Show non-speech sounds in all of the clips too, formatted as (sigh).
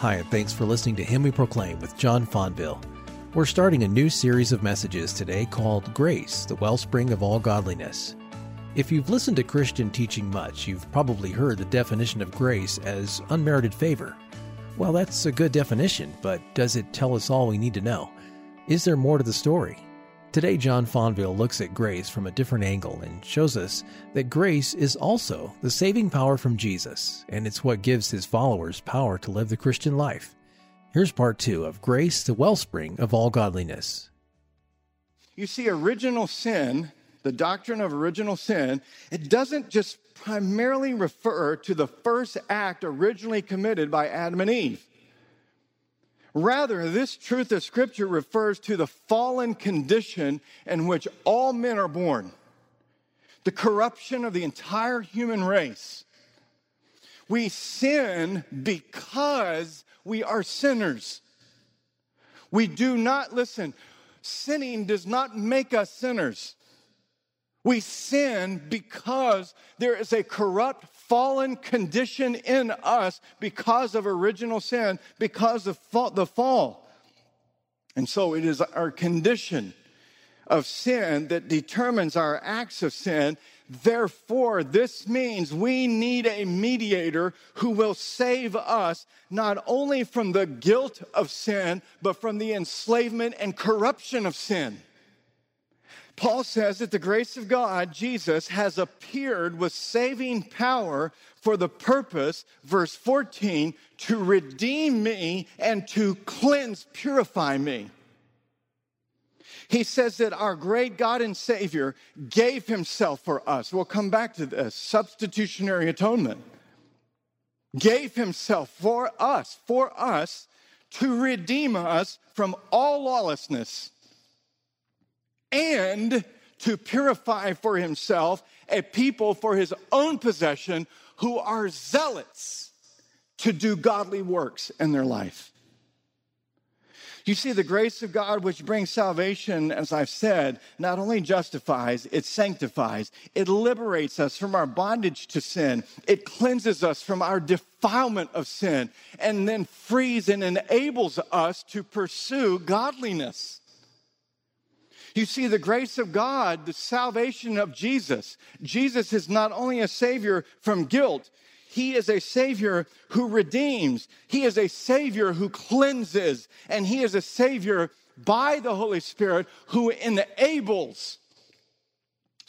Hi, and thanks for listening to Him We Proclaim with John Fonville. We're starting a new series of messages today called Grace, the Wellspring of All Godliness. If you've listened to Christian teaching much, you've probably heard the definition of grace as unmerited favor. Well, that's a good definition, but does it tell us all we need to know? Is there more to the story? Today, John Fonville looks at grace from a different angle and shows us that grace is also the saving power from Jesus, and it's what gives his followers power to live the Christian life. Here's part two of Grace, the Wellspring of All Godliness. You see, original sin, the doctrine of original sin, it doesn't just primarily refer to the first act originally committed by Adam and Eve. Rather, this truth of Scripture refers to the fallen condition in which all men are born, the corruption of the entire human race. We sin because we are sinners. We do not, listen, sinning does not make us sinners. We sin because there is a corrupt, fallen condition in us because of original sin, because of the fall. And so it is our condition of sin that determines our acts of sin. Therefore, this means we need a mediator who will save us not only from the guilt of sin, but from the enslavement and corruption of sin. Paul says that the grace of God, Jesus, has appeared with saving power for the purpose, verse 14, to redeem me and to cleanse, purify me. He says that our great God and Savior gave himself for us. We'll come back to this substitutionary atonement. Gave himself for us, for us, to redeem us from all lawlessness and to purify for himself a people for his own possession who are zealots to do godly works in their life. You see, the grace of God, which brings salvation, as I've said, not only justifies, it sanctifies. It liberates us from our bondage to sin. It cleanses us from our defilement of sin, and then frees and enables us to pursue godliness. You see, the grace of God, the salvation of Jesus. Jesus is not only a savior from guilt, he is a savior who redeems. He is a savior who cleanses. And he is a savior by the Holy Spirit who enables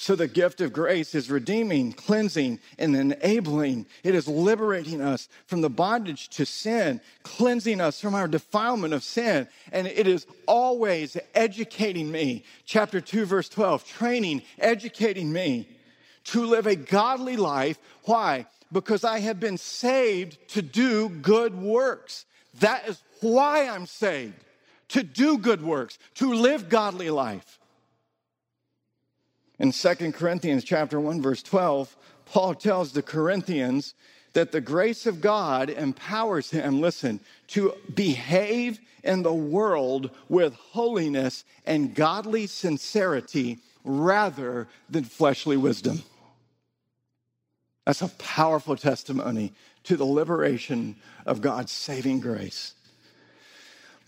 so the gift of grace is redeeming, cleansing, and enabling. It is liberating us from the bondage to sin, cleansing us from our defilement of sin. And it is always educating me. Chapter 2, verse 12, training, educating me to live a godly life. Why? Because I have been saved to do good works. That is why I'm saved. To do good works, to live godly life. In 2 Corinthians chapter 1 verse 12, Paul tells the Corinthians that the grace of God empowers him, listen, to behave in the world with holiness and godly sincerity rather than fleshly wisdom. That's a powerful testimony to the liberation of God's saving grace.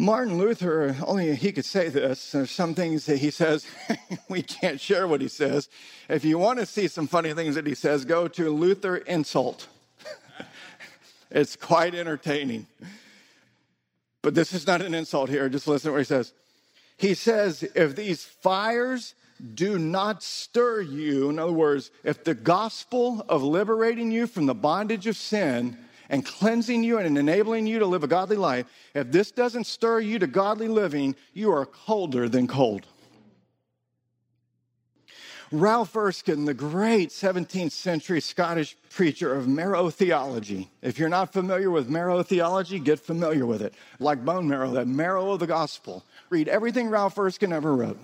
Martin Luther, only he could say this. There's some things that he says, (laughs) we can't share what he says. If you want to see some funny things that he says, go to Luther Insult. (laughs) it's quite entertaining. But this is not an insult here. Just listen to what he says. He says, if these fires do not stir you, in other words, if the gospel of liberating you from the bondage of sin and cleansing you and enabling you to live a godly life, if this doesn't stir you to godly living, you are colder than cold. Ralph Erskine, the great 17th century Scottish preacher of marrow theology. If you're not familiar with marrow theology, get familiar with it. Like bone marrow, the marrow of the gospel. Read everything Ralph Erskine ever wrote.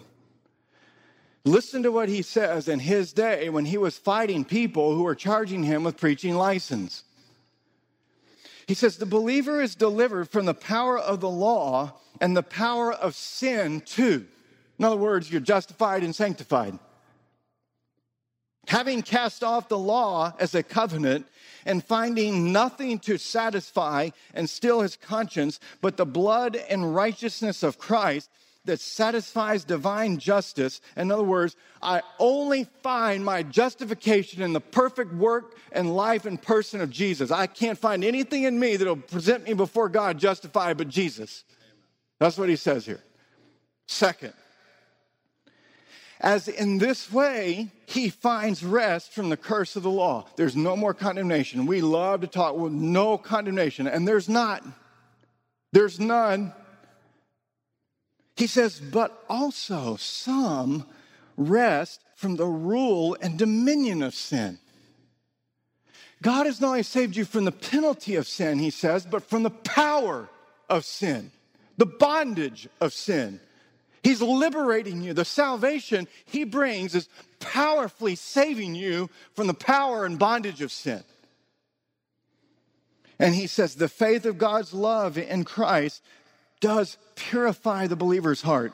Listen to what he says in his day when he was fighting people who were charging him with preaching license. He says, The believer is delivered from the power of the law and the power of sin too. In other words, you're justified and sanctified. Having cast off the law as a covenant and finding nothing to satisfy and still his conscience but the blood and righteousness of Christ that satisfies divine justice. In other words, I only find my justification in the perfect work and life and person of Jesus. I can't find anything in me that'll present me before God justified but Jesus. That's what he says here. Second, as in this way he finds rest from the curse of the law. There's no more condemnation. We love to talk with no condemnation, and there's not. There's none. He says, but also some rest from the rule and dominion of sin. God has not only saved you from the penalty of sin, he says, but from the power of sin, the bondage of sin. He's liberating you. The salvation he brings is powerfully saving you from the power and bondage of sin. And he says, the faith of God's love in Christ does purify the believer's heart.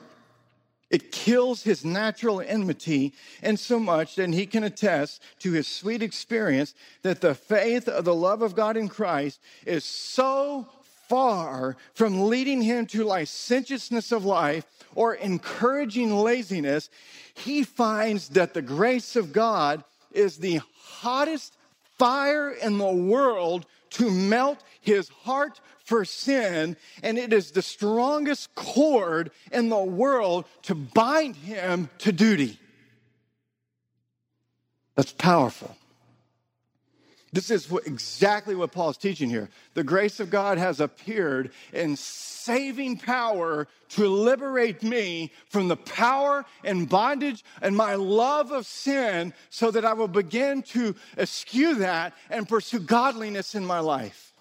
It kills his natural enmity, and so much that he can attest to his sweet experience that the faith of the love of God in Christ is so far from leading him to licentiousness of life or encouraging laziness, he finds that the grace of God is the hottest fire in the world to melt his heart for sin, and it is the strongest cord in the world to bind him to duty. That's powerful. This is exactly what Paul's teaching here. The grace of God has appeared in saving power to liberate me from the power and bondage and my love of sin so that I will begin to eschew that and pursue godliness in my life.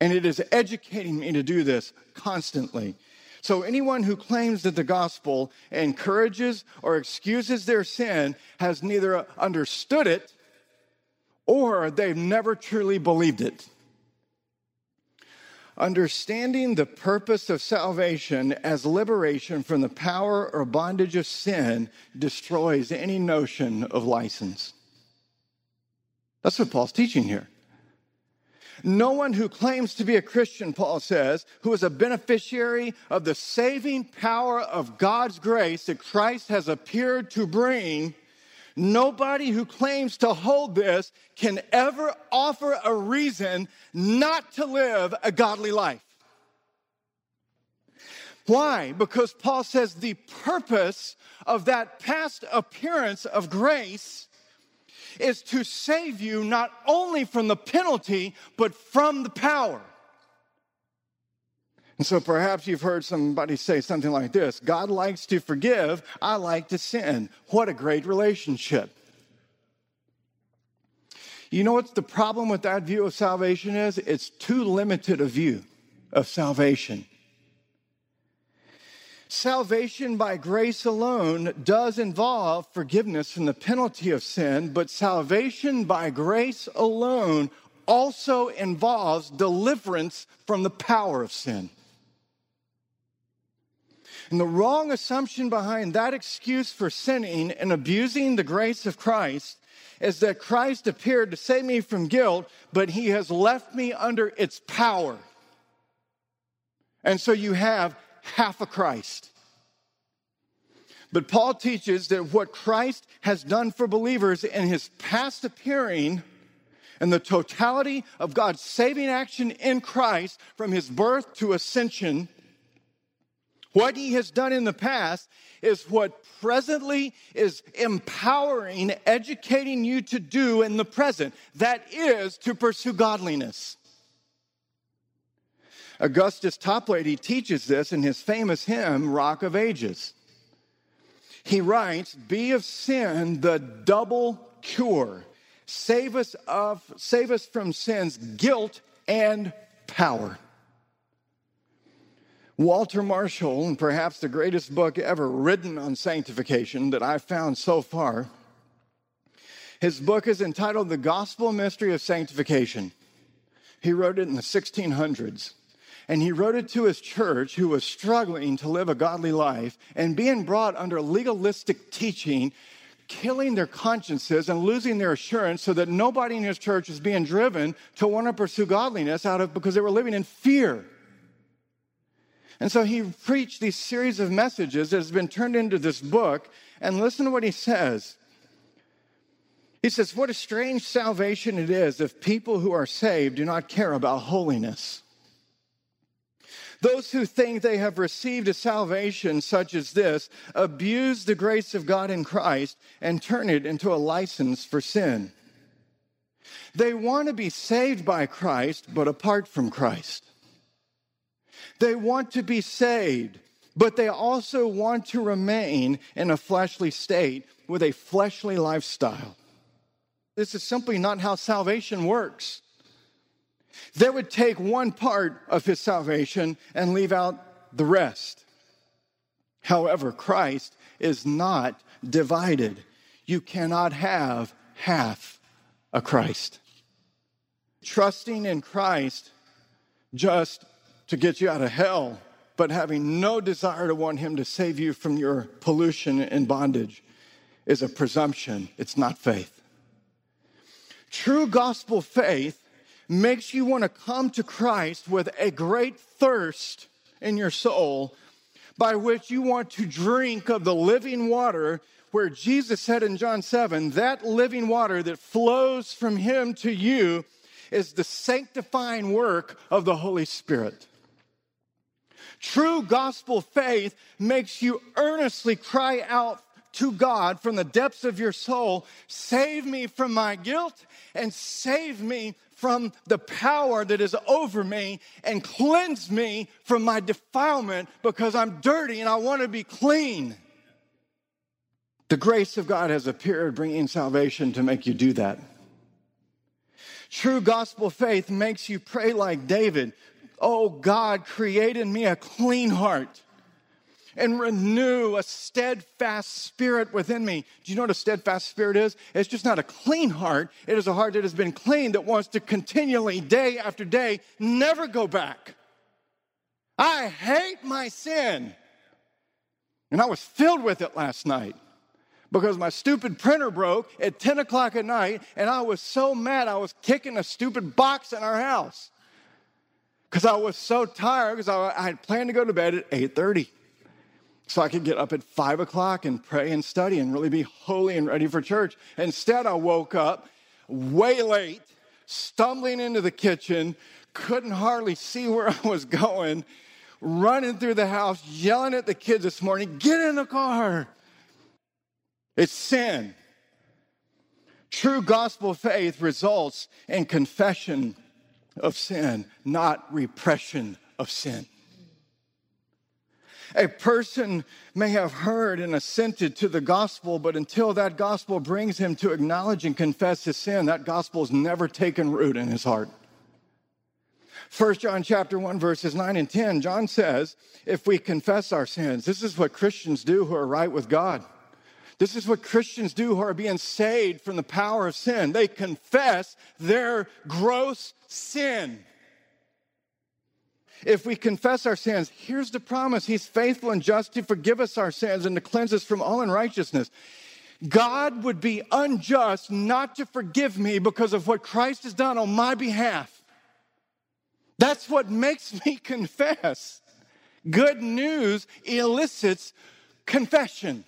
And it is educating me to do this constantly. So, anyone who claims that the gospel encourages or excuses their sin has neither understood it or they've never truly believed it. Understanding the purpose of salvation as liberation from the power or bondage of sin destroys any notion of license. That's what Paul's teaching here. No one who claims to be a Christian, Paul says, who is a beneficiary of the saving power of God's grace that Christ has appeared to bring, nobody who claims to hold this can ever offer a reason not to live a godly life. Why? Because Paul says the purpose of that past appearance of grace is to save you not only from the penalty, but from the power. And so perhaps you've heard somebody say something like this God likes to forgive, I like to sin. What a great relationship. You know what the problem with that view of salvation is? It's too limited a view of salvation. Salvation by grace alone does involve forgiveness from the penalty of sin, but salvation by grace alone also involves deliverance from the power of sin. And the wrong assumption behind that excuse for sinning and abusing the grace of Christ is that Christ appeared to save me from guilt, but he has left me under its power. And so you have half a Christ. But Paul teaches that what Christ has done for believers in his past appearing and the totality of God's saving action in Christ from his birth to ascension, what he has done in the past is what presently is empowering, educating you to do in the present. That is to pursue godliness. Augustus Toplady teaches this in his famous hymn, Rock of Ages. He writes, Be of sin the double cure. Save us, of, save us from sin's guilt and power. Walter Marshall, and perhaps the greatest book ever written on sanctification that I've found so far, his book is entitled The Gospel Mystery of Sanctification. He wrote it in the 1600s. And he wrote it to his church who was struggling to live a godly life and being brought under legalistic teaching killing their consciences and losing their assurance so that nobody in his church is being driven to want to pursue godliness out of because they were living in fear. And so he preached these series of messages that has been turned into this book. And listen to what he says. He says, What a strange salvation it is if people who are saved do not care about holiness. Those who think they have received a salvation such as this abuse the grace of God in Christ and turn it into a license for sin. They want to be saved by Christ, but apart from Christ. They want to be saved, but they also want to remain in a fleshly state with a fleshly lifestyle. This is simply not how salvation works. They would take one part of his salvation and leave out the rest. However, Christ is not divided. You cannot have half a Christ. Trusting in Christ just to get you out of hell, but having no desire to want Him to save you from your pollution and bondage is a presumption. It's not faith. True gospel faith makes you want to come to Christ with a great thirst in your soul by which you want to drink of the living water where Jesus said in John 7 that living water that flows from him to you is the sanctifying work of the Holy Spirit. True gospel faith makes you earnestly cry out to God from the depths of your soul Save me from my guilt and save me from the power that is over me and cleanse me from my defilement because I'm dirty and I want to be clean. The grace of God has appeared, bringing salvation to make you do that. True gospel faith makes you pray like David Oh God, create in me a clean heart and renew a steadfast spirit within me. Do you know what a steadfast spirit is? It's just not a clean heart, it is a heart that has been clean that wants to continually, day after day, never go back. I hate my sin. And I was filled with it last night because my stupid printer broke at 10 o'clock at night, and I was so mad I was kicking a stupid box in our house because I was so tired because I, I, had planned to go to bed at 8.30 so I could get up at 5 o'clock and pray and study and really be holy and ready for church. Instead, I woke up way late, stumbling into the kitchen, couldn't hardly see where (laughs) I was going, running through the house, yelling at the kids this morning, get in the car. It's sin. True gospel faith results in confession of sin, not repression of sin. A person may have heard and assented to the gospel, but until that gospel brings him to acknowledge and confess his sin, that gospel has never taken root in his heart. 1 John chapter 1 verses 9 and 10 John says if we confess our sins this is what Christians do who are right with God this is what Christians do who are being saved from the power of sin. They confess their gross sin. If we confess our sins, here's the promise He's faithful and just to forgive us our sins and to cleanse us from all unrighteousness. God would be unjust not to forgive me because of what Christ has done on my behalf. That's what makes (laughs) me confess. Good news elicits confession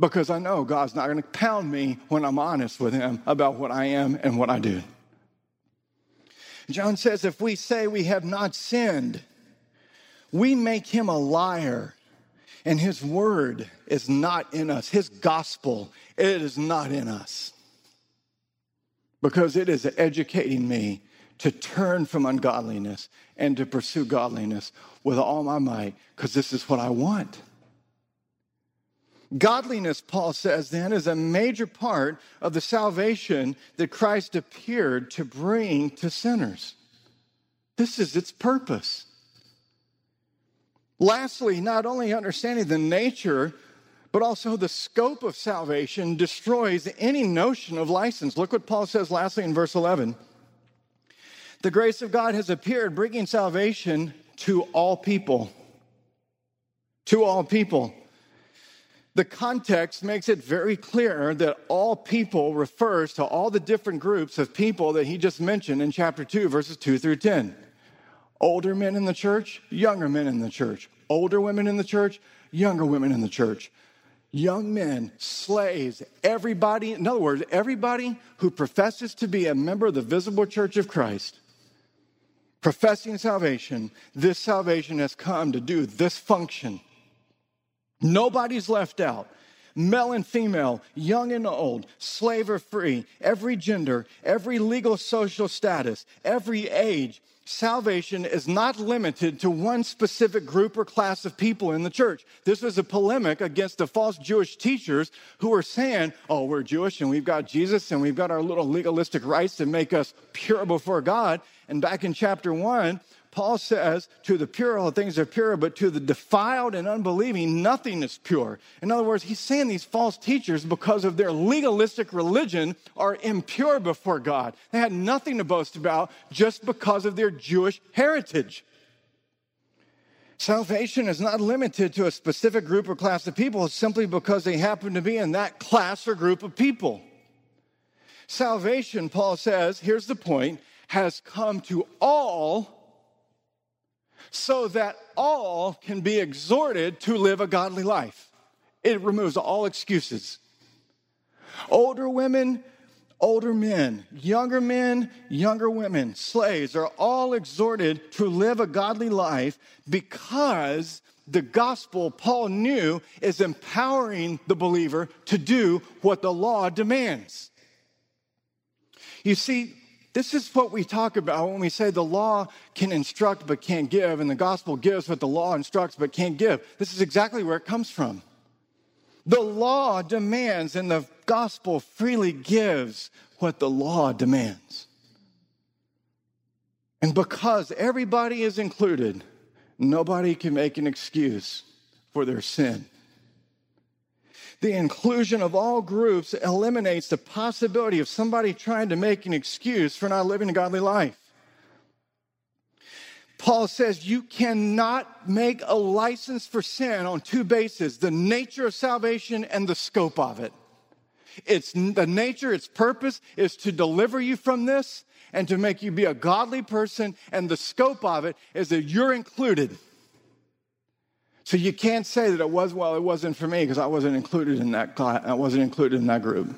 because I know God's not going to pound me when I'm honest with Him about what I am and what I do. John says if we say we have not sinned, we make Him a liar. And his word is not in us. His gospel, it is not in us. Because it is educating me to turn from ungodliness and to pursue godliness with all my might, because this is what I want. Godliness, Paul says, then, is a major part of the salvation that Christ appeared to bring to sinners. This is its purpose. Lastly, not only understanding the nature, but also the scope of salvation destroys any notion of license. Look what Paul says lastly in verse 11. The grace of God has appeared, bringing salvation to all people. To all people. The context makes it very clear that all people refers to all the different groups of people that he just mentioned in chapter 2, verses 2 through 10. Older men in the church, younger men in the church. Older women in the church, younger women in the church. Young men, slaves, everybody, in other words, everybody who professes to be a member of the visible church of Christ, professing salvation, this salvation has come to do this function Nobody's left out. Male and female, young and old, slave or free, every gender, every legal social status, every age. Salvation is not limited to one specific group or class of people in the church. This was a polemic against the false Jewish teachers who were saying, oh, we're Jewish and we've got Jesus and we've got our little legalistic rites to make us pure before God. And back in chapter one, Paul says, to the pure, all things are pure, but to the defiled and unbelieving, nothing is pure. In other words, he's saying these false teachers, because of their legalistic religion, are impure before God. They had nothing to boast about just because of their Jewish heritage. Salvation is not limited to a specific group or class of people simply because they happen to be in that class or group of people. Salvation, Paul says, here's the point, has come to all so that all can be exhorted to live a godly life. It removes all excuses. Older women, older men, younger men, younger women, slaves are all exhorted to live a godly life because the gospel, Paul knew, is empowering the believer to do what the law demands. You see, this is what we talk about when we say the law can instruct but can't give, and the gospel gives what the law instructs but can't give. This is exactly where it comes from. The law demands, and the gospel freely gives what the law demands. And because everybody is included, nobody can make an excuse for their sin. The inclusion of all groups eliminates the possibility of somebody trying to make an excuse for not living a godly life. Paul says you cannot make a license for sin on two bases the nature of salvation and the scope of it. It's the nature, its purpose is to deliver you from this and to make you be a godly person, and the scope of it is that you're included. So you can't say that it was, well, it wasn't for me because I wasn't included in that class, I wasn't included in that group.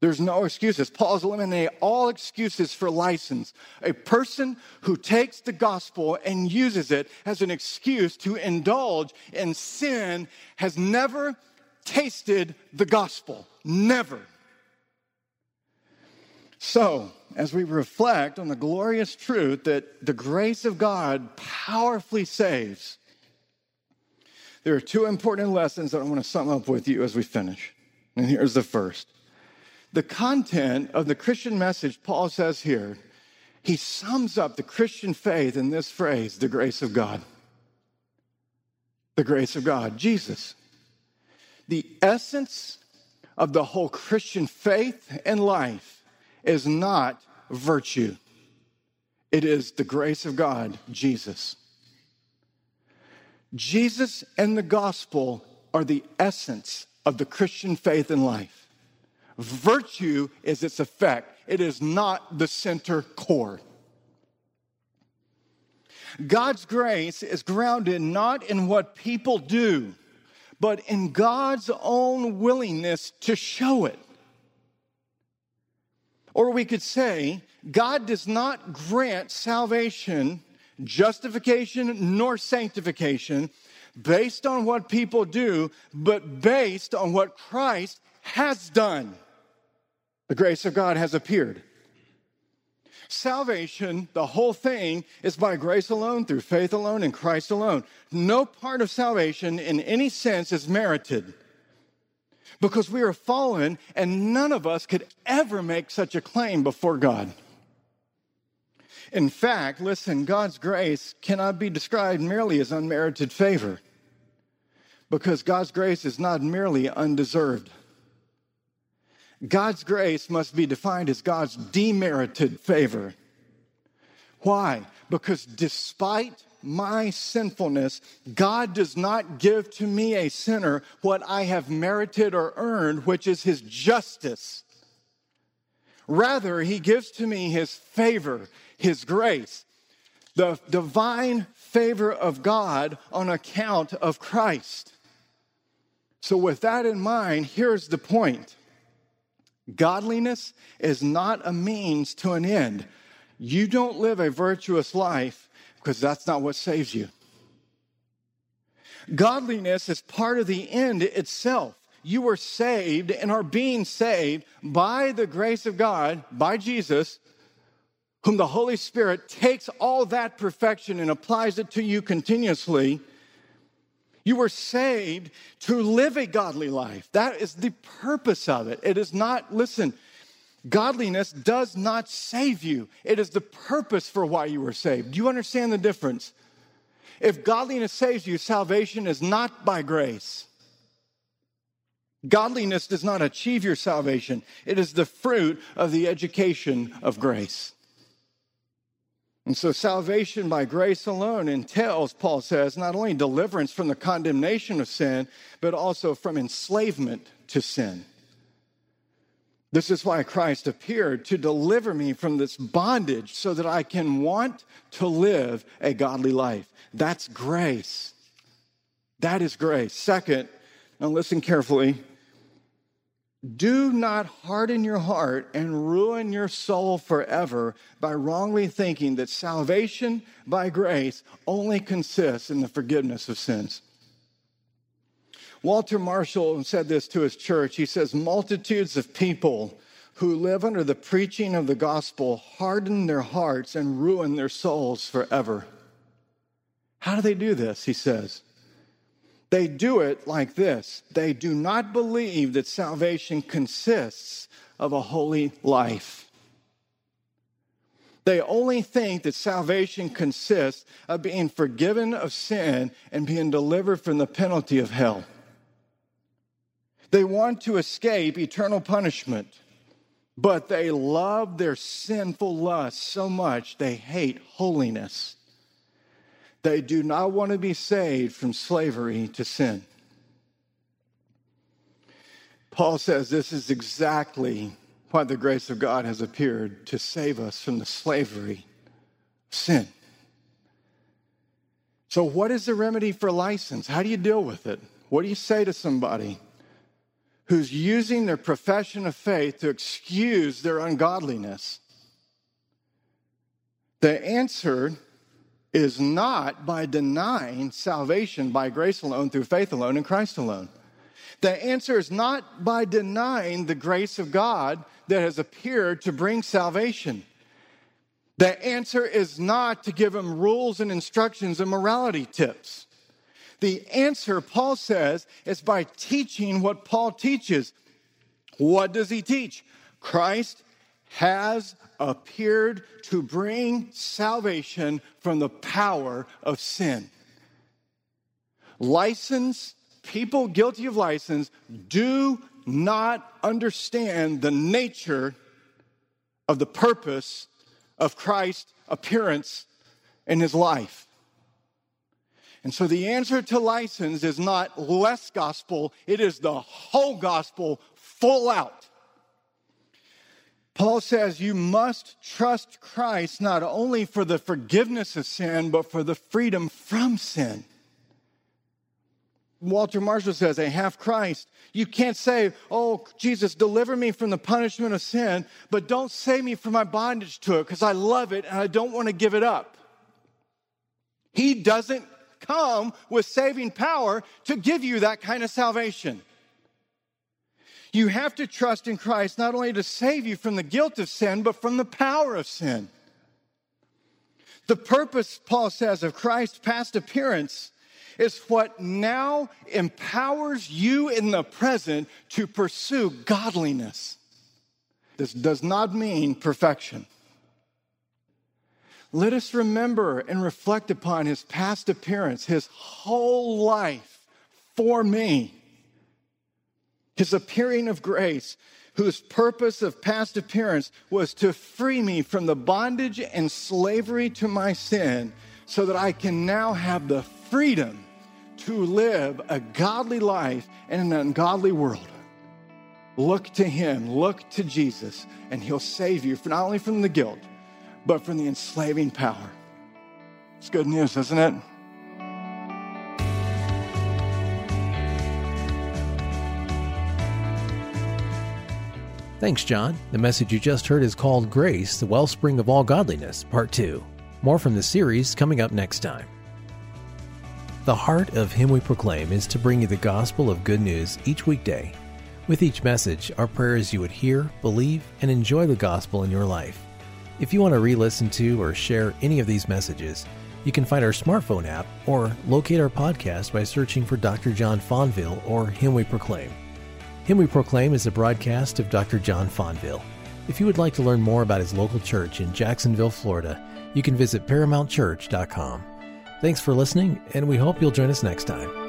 There's no excuses. Paul's eliminating all excuses for license. A person who takes the gospel and uses it as an excuse to indulge in sin has never tasted the gospel. Never. So, as we reflect on the glorious truth that the grace of God powerfully saves, there are two important lessons that I want to sum up with you as we finish. And here's the first the content of the Christian message, Paul says here, he sums up the Christian faith in this phrase the grace of God. The grace of God, Jesus. The essence of the whole Christian faith and life is not virtue, it is the grace of God, Jesus. Jesus and the gospel are the essence of the Christian faith and life. Virtue is its effect, it is not the center core. God's grace is grounded not in what people do, but in God's own willingness to show it. Or we could say, God does not grant salvation justification nor sanctification based on what people do, but based on what Christ has done. The grace of God has appeared. Salvation, the whole thing, is by grace alone, through faith alone, in Christ alone. No part of salvation in any sense is merited because we are fallen and none of us could ever make such a claim before God. In fact, listen, God's grace cannot be described merely as unmerited favor because God's grace is not merely undeserved. God's grace must be defined as God's demerited favor. Why? Because despite my sinfulness, God does not give to me, a sinner, what I have merited or earned, which is his justice. Rather, he gives to me his favor, his grace, the divine favor of God on account of Christ. So, with that in mind, here's the point Godliness is not a means to an end. You don't live a virtuous life because that's not what saves you. Godliness is part of the end itself. You were saved and are being saved by the grace of God, by Jesus, whom the Holy Spirit takes all that perfection and applies it to you continuously. You were saved to live a godly life. That is the purpose of it. It is not, listen, godliness does not save you. It is the purpose for why you were saved. Do you understand the difference? If godliness saves you, salvation is not by grace. Godliness does not achieve your salvation, it is the fruit of the education of grace. And so, salvation by grace alone entails, Paul says, not only deliverance from the condemnation of sin, but also from enslavement to sin. This is why Christ appeared to deliver me from this bondage so that I can want to live a godly life. That's grace. That is grace. Second, now listen carefully. Do not harden your heart and ruin your soul forever by wrongly thinking that salvation by grace only consists in the forgiveness of sins. Walter Marshall said this to his church. He says, Multitudes of people who live under the preaching of the gospel harden their hearts and ruin their souls forever. How do they do this? He says, they do it like this they do not believe that salvation consists of a holy life. They only think that salvation consists of being forgiven of sin and being delivered from the penalty of hell. They want to escape eternal punishment, but they love their sinful lust so much they hate holiness. They do not want to be saved from slavery to sin. Paul says this is exactly why the grace of God has appeared to save us from the slavery of sin. So, what is the remedy for license? How do you deal with it? What do you say to somebody who's using their profession of faith to excuse their ungodliness? The answer is not by denying salvation by grace alone, through faith alone, in Christ alone. The answer is not by denying the grace of God that has appeared to bring salvation. The answer is not to give him rules and instructions and morality tips. The answer, Paul says, is by teaching what Paul teaches. What does he teach? Christ has appeared to bring salvation from the power of sin. License, people guilty of license, do not understand the nature of the purpose of Christ's appearance in his life. And so the answer to license is not less gospel, it is the whole gospel full out. Paul says you must trust Christ not only for the forgiveness of sin, but for the freedom from sin. Walter Marshall says, a half Christ. You can't say, Oh, Jesus, deliver me from the punishment of sin, but don't save me from my bondage to it because I love it and I don't want to give it up. He doesn't come with saving power to give you that kind of salvation. You have to trust in Christ not only to save you from the guilt of sin, but from the power of sin. The purpose, Paul says, of Christ's past appearance is what now empowers you in the present to pursue godliness. This does not mean perfection. Let us remember and reflect upon his past appearance, his whole life for me his appearing of grace, whose purpose of past appearance was to free me from the bondage and slavery to my sin, so that I can now have the freedom to live a godly life in an ungodly world. Look to Him, look to Jesus, and He'll save you not only from the guilt, but from the enslaving power. It's good news, isn't it? Thanks, John. The message you just heard is called Grace, the Wellspring of All Godliness, Part 2. More from the series coming up next time. The heart of Him We Proclaim is to bring you the gospel of good news each weekday. With each message, our prayer is you would hear, believe, and enjoy the gospel in your life. If you want to re listen to or share any of these messages, you can find our smartphone app or locate our podcast by searching for Dr. John Fonville or Him We Proclaim. Him We Proclaim is a broadcast of Dr. John Fonville. If you would like to learn more about his local church in Jacksonville, Florida, you can visit ParamountChurch.com. Thanks for listening, and we hope you'll join us next time.